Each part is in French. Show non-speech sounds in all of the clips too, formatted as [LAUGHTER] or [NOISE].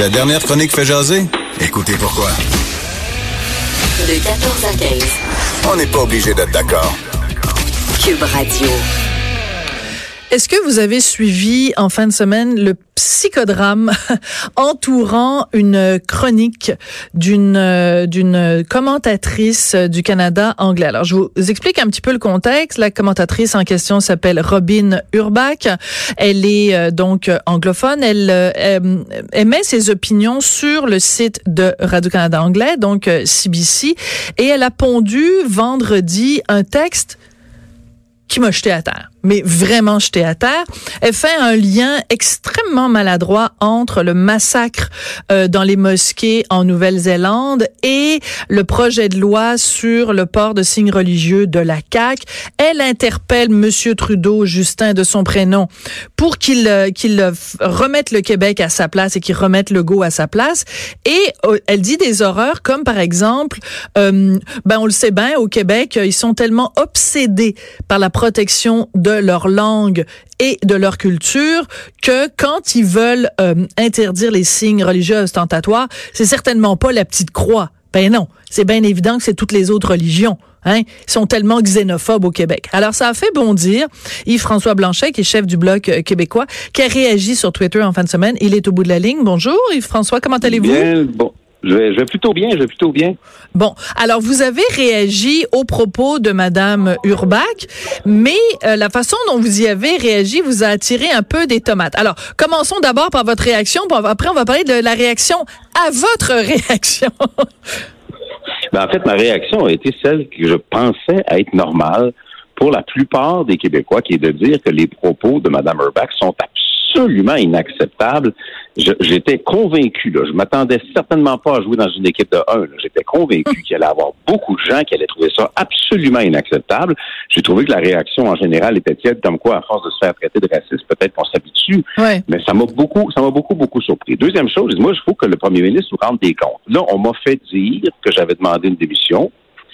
Sa dernière chronique fait jaser? Écoutez pourquoi. De 14 à 15. On n'est pas obligé d'être d'accord. Cube Radio. Est-ce que vous avez suivi en fin de semaine le psychodrame [LAUGHS] entourant une chronique d'une euh, d'une commentatrice du Canada anglais? Alors je vous explique un petit peu le contexte. La commentatrice en question s'appelle Robin Urbach. Elle est euh, donc anglophone. Elle euh, émet ses opinions sur le site de Radio-Canada anglais, donc CBC, et elle a pondu vendredi un texte qui m'a jeté à terre mais vraiment jeté à terre. Elle fait un lien extrêmement maladroit entre le massacre euh, dans les mosquées en Nouvelle-Zélande et le projet de loi sur le port de signes religieux de la CAQ. Elle interpelle Monsieur Trudeau, Justin de son prénom, pour qu'il euh, qu'il remette le Québec à sa place et qu'il remette le go à sa place. Et euh, elle dit des horreurs comme par exemple, ben on le sait bien, au Québec, ils sont tellement obsédés par la protection de leur langue et de leur culture que quand ils veulent euh, interdire les signes religieux ostentatoires, c'est certainement pas la petite croix. Ben non, c'est bien évident que c'est toutes les autres religions. Hein, ils sont tellement xénophobes au Québec. Alors, ça a fait bondir Yves-François Blanchet, qui est chef du Bloc euh, québécois, qui a réagi sur Twitter en fin de semaine. Il est au bout de la ligne. Bonjour, Yves-François, comment allez-vous? Bien, bon. Je vais, plutôt bien, je vais plutôt bien. Bon, alors vous avez réagi aux propos de Madame Urbach, mais euh, la façon dont vous y avez réagi vous a attiré un peu des tomates. Alors, commençons d'abord par votre réaction, puis après on va parler de la réaction à votre [LAUGHS] réaction. ben, en fait, ma réaction a été celle que je pensais être normale pour la plupart des Québécois, qui est de dire que les propos de Mme Urbach sont absolument absolument inacceptable. J'étais convaincu, là, je m'attendais certainement pas à jouer dans une équipe de 1. J'étais convaincu qu'il allait y avoir beaucoup de gens qui allaient trouver ça absolument inacceptable. J'ai trouvé que la réaction en général était tiède, comme quoi, à force de se faire traiter de raciste, peut-être qu'on s'habitue. Mais ça m'a beaucoup, ça m'a beaucoup, beaucoup surpris. Deuxième chose, moi, je trouve que le premier ministre nous rende des comptes. Là, on m'a fait dire que j'avais demandé une démission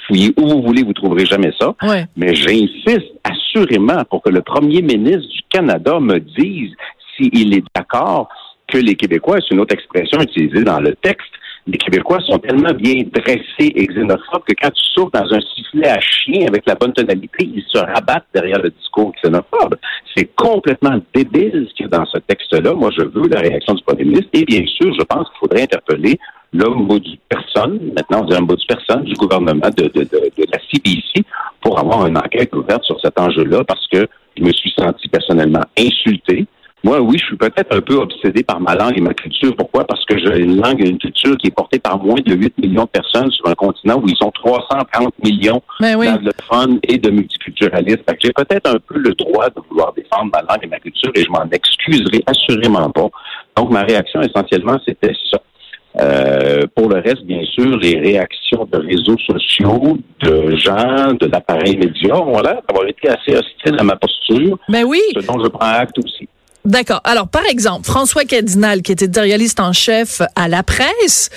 fouillez où vous voulez, vous trouverez jamais ça. Mais j'insiste assurément pour que le premier ministre du Canada me dise s'il est d'accord que les Québécois, c'est une autre expression utilisée dans le texte, les Québécois sont tellement bien dressés et xénophobes que quand tu souffles dans un sifflet à chien avec la bonne tonalité, ils se rabattent derrière le discours xénophobe. C'est complètement débile ce qu'il y a dans ce texte-là. Moi, je veux la réaction du premier ministre et bien sûr, je pense qu'il faudrait interpeller l'homme du personne, maintenant on dit l'homme du personne, du gouvernement de, de, de, de la CBC pour avoir une enquête ouverte sur cet enjeu-là parce que je me suis senti personnellement insulté moi, oui, je suis peut-être un peu obsédé par ma langue et ma culture. Pourquoi? Parce que j'ai une langue et une culture qui est portée par moins de 8 millions de personnes sur un continent où ils sont 330 millions ben d'anglophones et de multiculturalistes. j'ai peut-être un peu le droit de vouloir défendre ma langue et ma culture et je m'en excuserai assurément pas. Donc, ma réaction, essentiellement, c'était ça. Euh, pour le reste, bien sûr, les réactions de réseaux sociaux, de gens, de l'appareil média l'air d'avoir été assez hostiles à ma posture. Ben oui. Ce dont je prends acte aussi. D'accord. Alors, par exemple, François Cardinal, qui était éditorialiste en chef à la presse,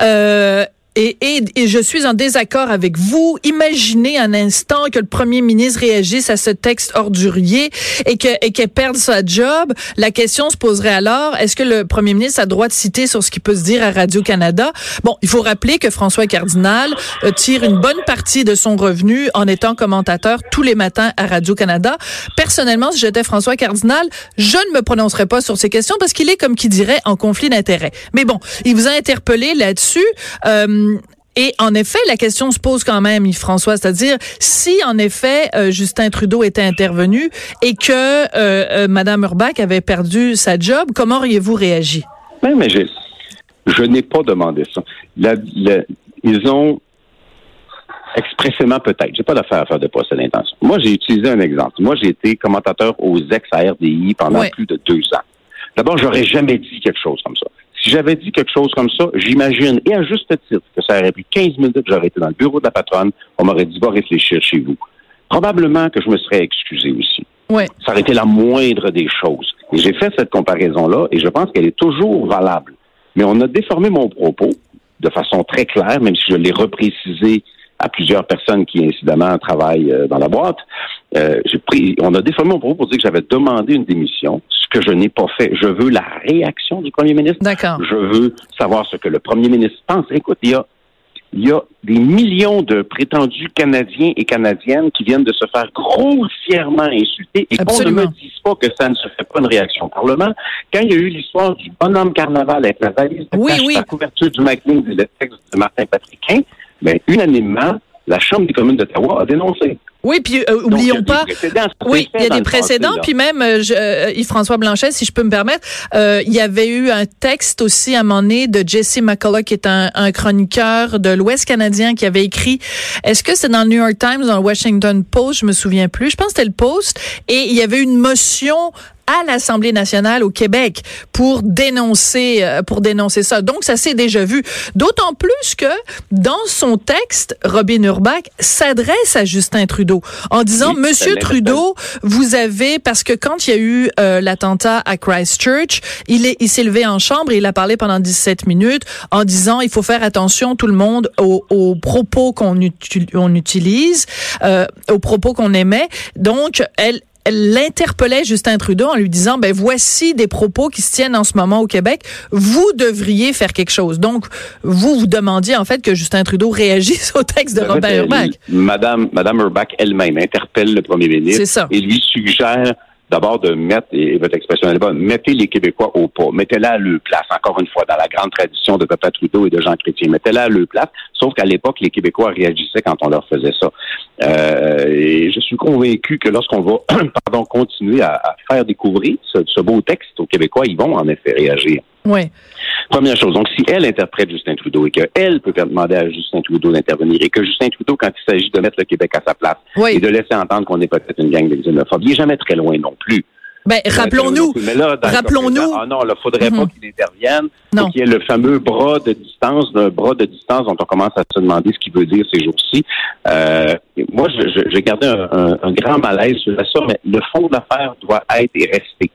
euh, et, et, je suis en désaccord avec vous. Imaginez un instant que le premier ministre réagisse à ce texte ordurier et que et qu'elle perde sa job. La question se poserait alors est-ce que le premier ministre a droit de citer sur ce qui peut se dire à Radio Canada Bon, il faut rappeler que François Cardinal euh, tire une bonne partie de son revenu en étant commentateur tous les matins à Radio Canada. Personnellement, si j'étais François Cardinal, je ne me prononcerais pas sur ces questions parce qu'il est comme qui dirait en conflit d'intérêts. Mais bon, il vous a interpellé là-dessus. Euh, euh, et en effet, la question se pose quand même, Yves-François, c'est-à-dire si en effet euh, Justin Trudeau était intervenu et que euh, euh, Madame Urbach avait perdu sa job, comment auriez-vous réagi? Oui, mais je, je n'ai pas demandé ça. ils ont expressément peut-être. J'ai pas d'affaire à faire de procès d'intention. Moi, j'ai utilisé un exemple. Moi, j'ai été commentateur aux ex-RDI pendant plus de deux ans. D'abord, j'aurais jamais dit quelque chose comme ça. Si j'avais dit quelque chose comme ça, j'imagine, et à juste titre, que ça aurait pris 15 minutes, j'aurais été dans le bureau de la patronne, on m'aurait dit, va réfléchir chez vous. Probablement que je me serais excusé aussi. Ouais. Ça aurait été la moindre des choses. Et j'ai fait cette comparaison-là, et je pense qu'elle est toujours valable. Mais on a déformé mon propos de façon très claire, même si je l'ai reprécisé à plusieurs personnes qui, incidemment, travaillent euh, dans la boîte. Euh, pris, on a déformé mon propos pour dire que j'avais demandé une démission, ce que je n'ai pas fait. Je veux la réaction du premier ministre. D'accord. Je veux savoir ce que le premier ministre pense. Écoute, il y a il y a des millions de prétendus Canadiens et Canadiennes qui viennent de se faire grossièrement insulter et qu'on ne me dise pas que ça ne se fait pas une réaction au Parlement. Quand il y a eu l'histoire du bonhomme carnaval avec la valise de Oui, oui. la couverture du McLean et le texte de Martin Patriquin, ben, unanimement, la Chambre des communes d'Ottawa a dénoncé. Oui, puis euh, oublions pas. Oui, il y a des précédents, puis même euh, je- euh, Yves-François Blanchet, si je peux me permettre, euh, il y avait eu un texte aussi à un moment donné de Jesse McCullough, qui est un, un chroniqueur de l'Ouest canadien, qui avait écrit, est-ce que c'est dans le New York Times, dans le Washington Post, je me souviens plus, je pense que c'était le Post, et il y avait une motion à l'Assemblée nationale au Québec pour dénoncer euh, pour dénoncer ça. Donc ça s'est déjà vu. D'autant plus que dans son texte, Robin Urbach s'adresse à Justin Trudeau en disant Oui, Monsieur. Trudeau, vous avez parce que quand il y a eu euh, l'attentat à Christchurch, il est il s'est levé en chambre et il a parlé pendant 17 minutes en disant il faut faire attention tout le monde aux, aux propos qu'on on utilise, euh, aux propos qu'on émet. Donc elle l'interpellait Justin Trudeau en lui disant ben voici des propos qui se tiennent en ce moment au Québec, vous devriez faire quelque chose. Donc vous vous demandiez en fait que Justin Trudeau réagisse [LAUGHS] au texte de En Robert Urbach. Madame, Madame Urbach elle-même interpelle le premier ministre C'est ça. et lui suggère d'abord de mettre, et votre expression est bonne, mettez les Québécois au pas, mettez-la à leur place, encore une fois, dans la grande tradition de Papa Trudeau et de Jean Chrétien, mettez-la à leur place, sauf qu'à l'époque, les Québécois réagissaient quand on leur faisait ça. Euh, et je suis convaincu que lorsqu'on va [CLEARS THROAT] pardon, continuer à, faire découvrir ce beau texte aux Québécois, ils vont en effet réagir. Ouais. Première chose, donc si elle interprète Justin Trudeau et qu'elle peut demander à Justin Trudeau d'intervenir et que Justin Trudeau, quand il s'agit de mettre le Québec à sa place Oui. et de laisser entendre qu'on est peut-être une gang de xénophobes, il n'est jamais très loin non plus. Ben rappelons-nous cas rappelons-nous- présent, Ah non, là, faudrait Mhm. pas qu'il intervienne. Non. Qu'il y ait le fameux bras de distance, un bras de distance dont on commence à se demander ce qu'il veut dire ces jours-ci. Euh, moi, j'ai gardé un, un- un grand malaise sur ça, mais le fond de l'affaire doit être et rester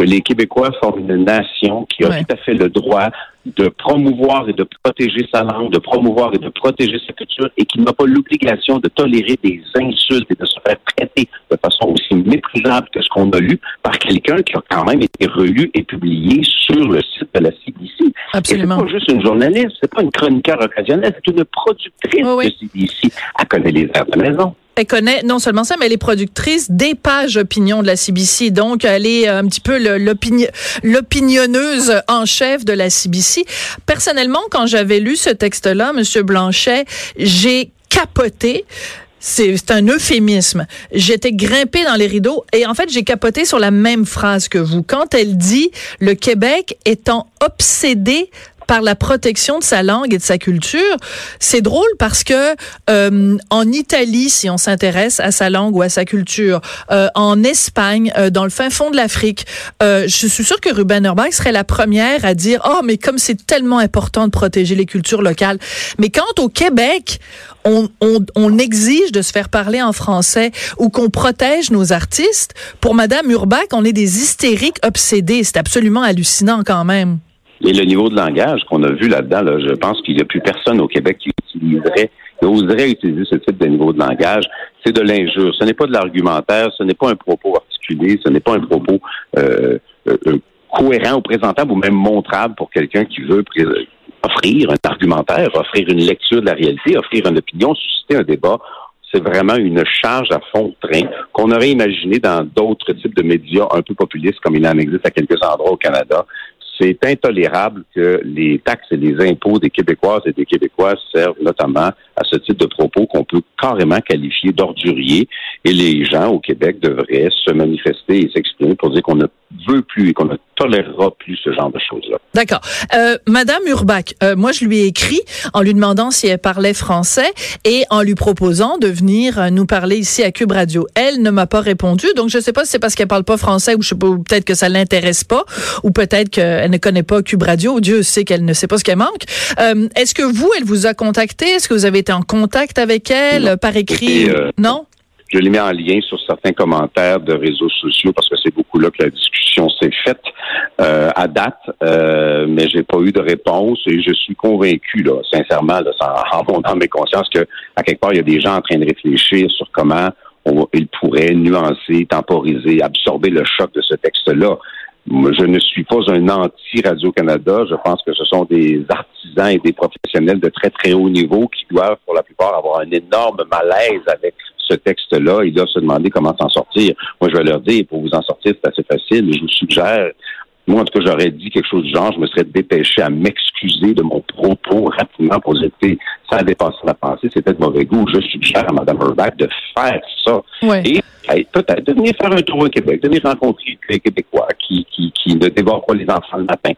que les Québécois forment une nation qui a Ouais. tout à fait le droit de promouvoir et de protéger sa langue, de promouvoir et de protéger sa culture, et qui n'a pas l'obligation de tolérer des insultes et de se faire traiter de façon aussi méprisable que ce qu'on a lu par quelqu'un qui a quand même été relu et publié sur le site de la CBC. Absolument. Et c'est pas juste une journaliste, c'est pas une chroniqueur occasionnelle, c'est une productrice Oui, oui. de CBC. Elle connaît les airs de la maison. Elle connaît non seulement ça, mais elle est productrice des pages opinion de la CBC. Donc, elle est un petit peu l'opinionneuse en chef de la CBC. Personnellement, quand j'avais lu ce texte-là, Monsieur Blanchet, j'ai capoté. C'est un euphémisme. J'étais grimpée dans les rideaux et en fait, j'ai capoté sur la même phrase que vous. Quand elle dit le Québec étant obsédé par la protection de sa langue et de sa culture. C'est drôle parce que euh, en Italie, si on s'intéresse à sa langue ou à sa culture, euh, en Espagne, euh, dans le fin fond de l'Afrique, euh, je suis sûre que Ruben Urbach serait la première à dire oh mais comme c'est tellement important de protéger les cultures locales. Mais quand au Québec on, on, on exige de se faire parler en français ou qu'on protège nos artistes, pour Madame Urbach, on est des hystériques obsédés. C'est absolument hallucinant quand même. Et le niveau de langage qu'on a vu là-dedans, là, je pense qu'il n'y a plus personne au Québec qui utiliserait, qui oserait utiliser ce type de niveau de langage. C'est de l'injure. Ce n'est pas de l'argumentaire, ce n'est pas un propos articulé, ce n'est pas un propos euh, euh, euh, cohérent ou présentable ou même montrable pour quelqu'un qui veut offrir un argumentaire, offrir une lecture de la réalité, offrir une opinion, susciter un débat. C'est vraiment une charge à fond de train qu'on aurait imaginé dans d'autres types de médias un peu populistes comme il en existe à quelques endroits au Canada c'est intolérable que les taxes et les impôts des Québécoises et des Québécois servent notamment à ce type de propos qu'on peut carrément qualifier d'ordurier. Et les gens au Québec devraient se manifester et s'exprimer pour dire qu'on ne veut plus et qu'on ne tolérera plus ce genre de choses-là. D'accord. Euh, Madame Urbach, euh, moi je lui ai écrit en lui demandant si elle parlait français et en lui proposant de venir euh, nous parler ici à Cube Radio. Elle ne m'a pas répondu, donc je sais pas si c'est parce qu'elle parle pas français ou peut-être que ça l'intéresse pas ou peut-être qu'elle ne connaît pas Cube Radio. Dieu sait qu'elle ne sait pas ce qu'elle manque. Euh, Est-ce que vous, elle vous a contacté? Est-ce que vous avez été en contact avec elle Non. par écrit? Euh, Non? Je l'ai mis en lien sur certains commentaires de réseaux sociaux parce que c'est beaucoup là que la discussion s'est faite euh, à date, mais j'ai pas eu de réponse et je suis convaincu, là, sincèrement, là, sans- [LAUGHS] en mon âme et conscience, que à quelque part il y a des gens en train de réfléchir sur comment on, ils pourraient nuancer, temporiser, absorber le choc de ce texte-là. Je ne suis pas un anti-Radio-Canada. Je pense que ce sont des artisans et des professionnels de très, très haut niveau qui doivent, pour la plupart, avoir un énorme malaise avec ce texte-là. Ils doivent se demander comment s'en sortir. Moi, je vais leur dire, pour vous en sortir, c'est assez facile. Je vous suggère moi, en tout cas, j'aurais dit quelque chose du genre, je me serais dépêché à m'excuser de mon propos rapidement pour dire, ça a dépassé ma pensée, c'était de mauvais goût. Je suggère à Mme Herbach de faire ça. Et peut-être de venir faire un tour au Québec, de venir rencontrer les Québécois qui, qui, qui ne dévorent pas les enfants le matin.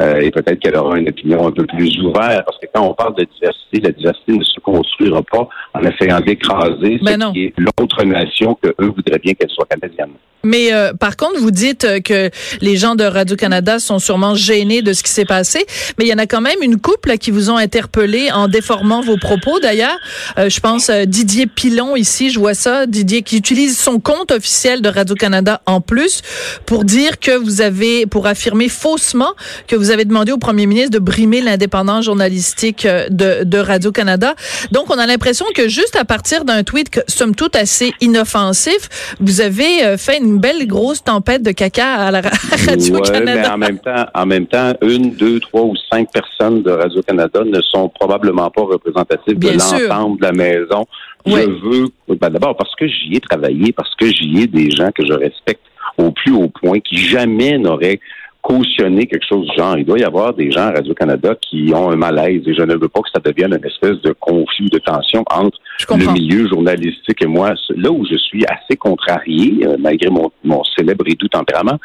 Euh, et peut-être qu'elle aura une opinion un peu plus ouverte, parce que quand on parle de diversité, la diversité ne se construira pas en essayant d'écraser ben ce qui est l'autre nation que eux voudraient bien qu'elle soit canadienne. Mais euh, par contre, vous dites euh, que les gens de Radio-Canada sont sûrement gênés de ce qui s'est passé, mais il y en a quand même une couple qui vous ont interpellé en déformant vos propos. D'ailleurs, je pense Didier Pilon ici, je vois ça, Didier qui utilise son compte officiel de Radio-Canada en plus pour dire que vous avez, pour affirmer faussement que vous vous avez demandé au premier ministre de brimer l'indépendance journalistique euh, de, de Radio-Canada. Donc, on a l'impression que juste à partir d'un tweet, somme toute assez inoffensif, vous avez euh, fait une belle grosse tempête de caca à la Radio-Canada. mais en même temps, en même temps, une, deux, trois ou cinq personnes de Radio-Canada ne sont probablement pas représentatives de l'ensemble de la maison. Je veux, ben d'abord parce que j'y ai travaillé, parce que j'y ai des gens que je respecte au plus haut point, qui jamais n'auraient cautionner quelque chose du genre. Il doit y avoir des gens à Radio-Canada qui ont un malaise et je ne veux pas que ça devienne une espèce de conflit, de tension entre le milieu journalistique et moi. Là où je suis assez contrarié, euh, malgré mon, mon célèbre et doux tempérament,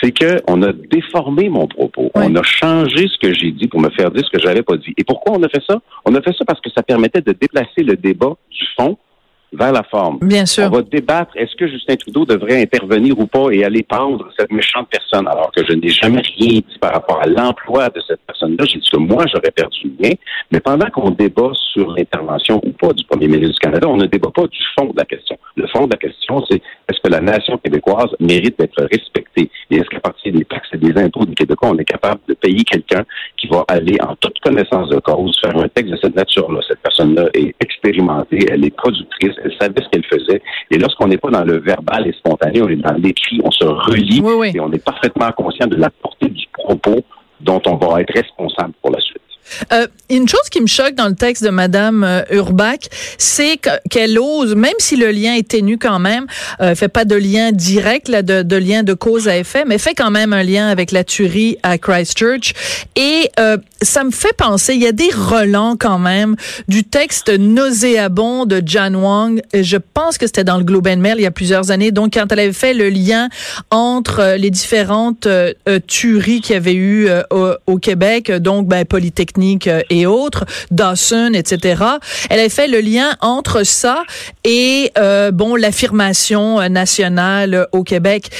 c'est qu'on a déformé mon propos. On a changé ce que j'ai dit pour me faire dire ce que j'avais pas dit. Et pourquoi on a fait ça? On a fait ça parce que ça permettait de déplacer le débat du fond vers la forme. Bien sûr. On va débattre, est-ce que Justin Trudeau devrait intervenir ou pas et aller pendre cette méchante personne, alors que je n'ai jamais rien dit par rapport à l'emploi de cette personne-là. J'ai dit que moi, j'aurais perdu le lien. Mais pendant qu'on débat sur l'intervention ou pas du premier ministre du Canada, on ne débat pas du fond de la question. Le fond de la question, c'est est-ce que la nation québécoise mérite d'être respectée? Et est-ce qu'à partir des taxes et des impôts du Québécois, on est capable de payer quelqu'un qui va aller en toute connaissance de cause faire un texte de cette nature-là? Cette personne-là est expérimentée, elle est productrice, elle savait ce qu'elle faisait. Et lorsqu'on n'est pas dans le verbal et spontané, on est dans l'écrit, on se relie et on est parfaitement conscient de la portée du propos dont on va être responsable pour la suite. Euh, une chose qui me choque dans le texte de Madame euh, Urbach, c'est qu'elle ose, même si le lien est ténu quand même, euh, fait pas de lien direct, là, de, lien de cause à effet, mais fait quand même un lien avec la tuerie à Christchurch. Et euh, ça me fait penser, il y a des relents quand même du texte nauséabond de Jan Wang. Je pense que c'était dans le Globe and Mail il y a plusieurs années. Donc, quand elle avait fait le lien entre les différentes tueries qu'il y avait eu au, au, Québec, donc ben, Polytechnique, euh, et autres, Dawson, etc. Elle a fait le lien entre ça et euh, bon l'affirmation euh, nationale au Québec.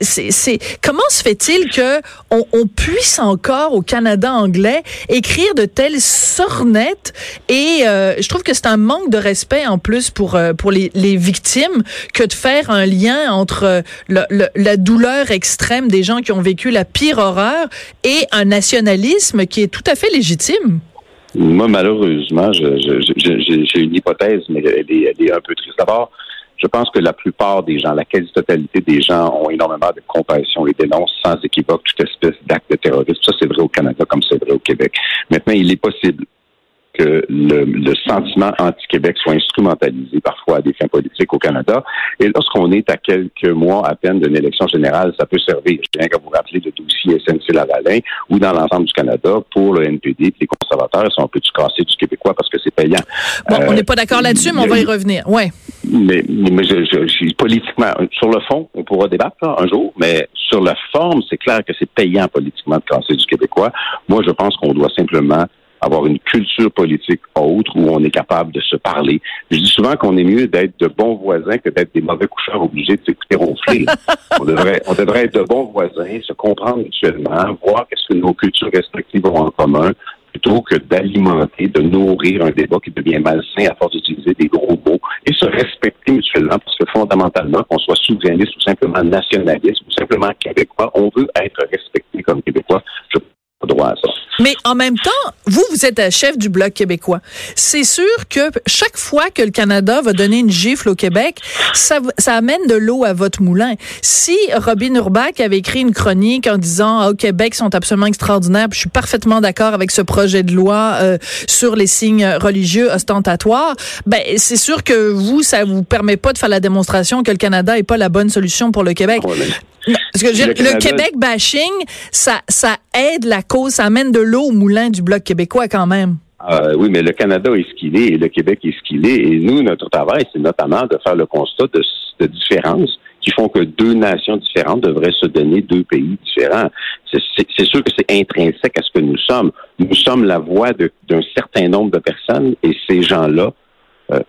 C'est comment se fait-il que on, puisse encore au Canada anglais écrire de telles sornettes et je trouve que c'est un manque de respect en plus pour pour les, les, victimes que de faire un lien entre le, la douleur extrême des gens qui ont vécu la pire horreur et un nationalisme qui est tout à fait légitime moi, malheureusement, j'ai une hypothèse, mais elle est, un peu triste. D'abord, je pense que la plupart des gens, la quasi-totalité des gens ont énormément de compassion et dénoncent sans équivoque toute espèce d'acte de terrorisme. Ça, c'est vrai au Canada comme c'est vrai au Québec. Maintenant, il est possible que le, sentiment anti-Québec soit instrumentalisé parfois à des fins politiques au Canada. Et lorsqu'on est à quelques mois à peine d'une élection générale, ça peut servir. Je tiens qu'à vous rappeler le dossier SNC-Lavalin ou dans l'ensemble du Canada pour le NPD les conservateurs. Ils sont un peu du cassé du Québécois parce que c'est payant. Bon, on n'est pas d'accord là-dessus, mais on va y revenir. Ouais. Mais, mais je, je, politiquement, sur le fond, on pourra débattre un jour, mais sur la forme, c'est clair que c'est payant politiquement de casser du Québécois. Moi, je pense qu'on doit simplement avoir une culture politique autre où on est capable de se parler. Je dis souvent qu'on est mieux d'être de bons voisins que d'être des mauvais coucheurs obligés de s'écouter ronfler. [LAUGHS] on devrait, on devrait être de bons voisins, se comprendre mutuellement, voir qu'est-ce que nos cultures respectives ont en commun, plutôt que d'alimenter, de nourrir un débat qui devient malsain à force d'utiliser des gros mots et se respecter mutuellement parce que fondamentalement, qu'on soit souverainiste ou simplement nationaliste ou simplement québécois, on veut être respecté comme québécois. Je droit à ça. Mais en même temps, vous, vous êtes un chef du Bloc québécois. C'est sûr que chaque fois que le Canada va donner une gifle au Québec, ça, ça amène de l'eau à votre moulin. Si Robin Urbach avait écrit une chronique en disant ah, au Québec sont absolument extraordinaires, je suis parfaitement d'accord avec ce projet de loi euh, sur les signes religieux ostentatoires, ben c'est sûr que vous, ça vous permet pas de faire la démonstration que le Canada est pas la bonne solution pour le Québec. Parce que le, le, Québec bashing, ça, ça aide la cause, ça amène de l'eau au moulin du Bloc québécois quand même. Euh, oui, mais le Canada est ce qu'il est et le Québec est ce qu'il est. Et nous, notre travail, c'est notamment de faire le constat de, de différences qui font que deux nations différentes devraient se donner deux pays différents. C'est sûr que c'est intrinsèque à ce que nous sommes. Nous sommes la voix d'un certain nombre de personnes et ces gens-là euh,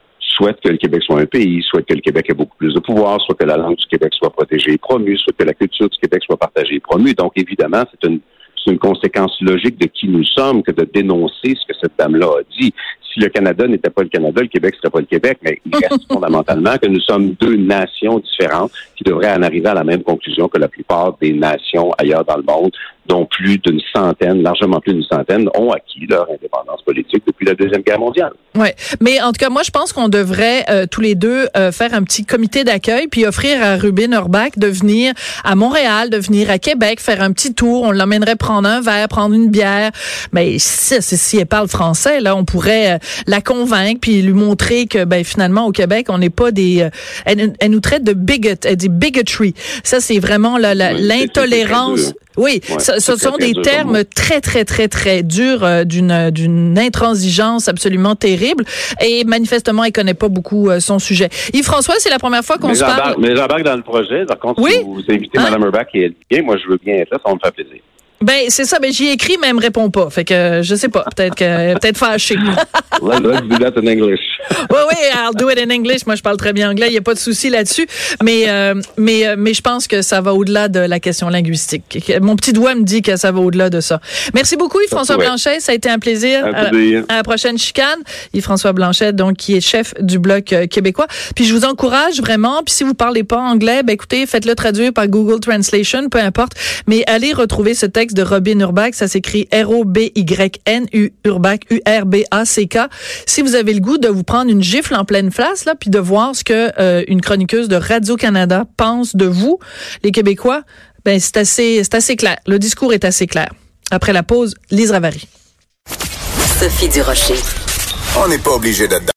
souhaitent que le Québec soit un pays, souhaitent que le Québec ait beaucoup plus de pouvoir, soit que la langue du Québec soit protégée et promue, soit que la culture du Québec soit partagée et promue. Donc, évidemment, c'est une c'est une conséquence logique de qui nous sommes que de dénoncer ce que cette dame-là a dit. Si le Canada n'était pas le Canada, le Québec serait pas le Québec, mais il reste [LAUGHS] fondamentalement que nous sommes deux nations différentes qui devraient en arriver à la même conclusion que la plupart des nations ailleurs dans le monde, dont plus d'une centaine, largement plus d'une centaine, ont acquis leur indépendance politique depuis la Deuxième Guerre mondiale. Oui, mais en tout cas, moi, je pense qu'on devrait euh, tous les deux euh, faire un petit comité d'accueil puis offrir à Rubin Urbach de venir à Montréal, de venir à Québec, faire un petit tour. On l'emmènerait prendre un verre, prendre une bière. Mais si, si elle parle français, là, on pourrait euh, la convaincre puis lui montrer que, ben, finalement, au Québec, on n'est pas des... Elle, elle, nous traite de bigot, elle dit bigotry. Ça, c'est vraiment l'intolérance. Oui, ce, ce sont des termes très, très, très, très durs euh, d'une d'une intransigeance absolument terrible. Et manifestement, il connaît pas beaucoup euh, son sujet. Yves-François, c'est la première fois qu'on se parle. Mais j'embarque dans le projet. Par contre, oui? si vous invitez hein? Mme Urbach et elle vient, moi, je veux bien être là, ça me fait plaisir. Ben c'est ça, ben j'y ai écrit mais elle me répond pas. Fait que je sais pas, peut-être que peut-être fâchée. [LAUGHS] let's, let's do that in English. [LAUGHS] oui oui, I'll do it in English. Moi je parle très bien anglais, il y a pas de souci là-dessus, mais euh, mais euh, mais je pense que ça va au-delà de la question linguistique. Mon petit doigt me dit que ça va au-delà de ça. Merci beaucoup Yves-François Blanchet, ça a été un plaisir. À, euh, à la prochaine chicane. Yves-François Blanchet donc qui est chef du bloc euh, québécois. Puis je vous encourage vraiment, puis si vous parlez pas anglais, ben écoutez, faites-le traduire par Google Translation, peu importe, mais allez retrouver ce texte de Robin Urbach. Ça s'écrit R-O-B-Y-N-U Urbach, U-R-B-A-C-K. Si vous avez le goût de vous prendre une gifle en pleine face, là, puis de voir ce que euh, une chroniqueuse de Radio-Canada pense de vous, les Québécois, ben, c'est assez, c'est assez clair. Le discours est assez clair. Après la pause, Lise Ravary. Sophie Durocher. On n'est pas obligé d'être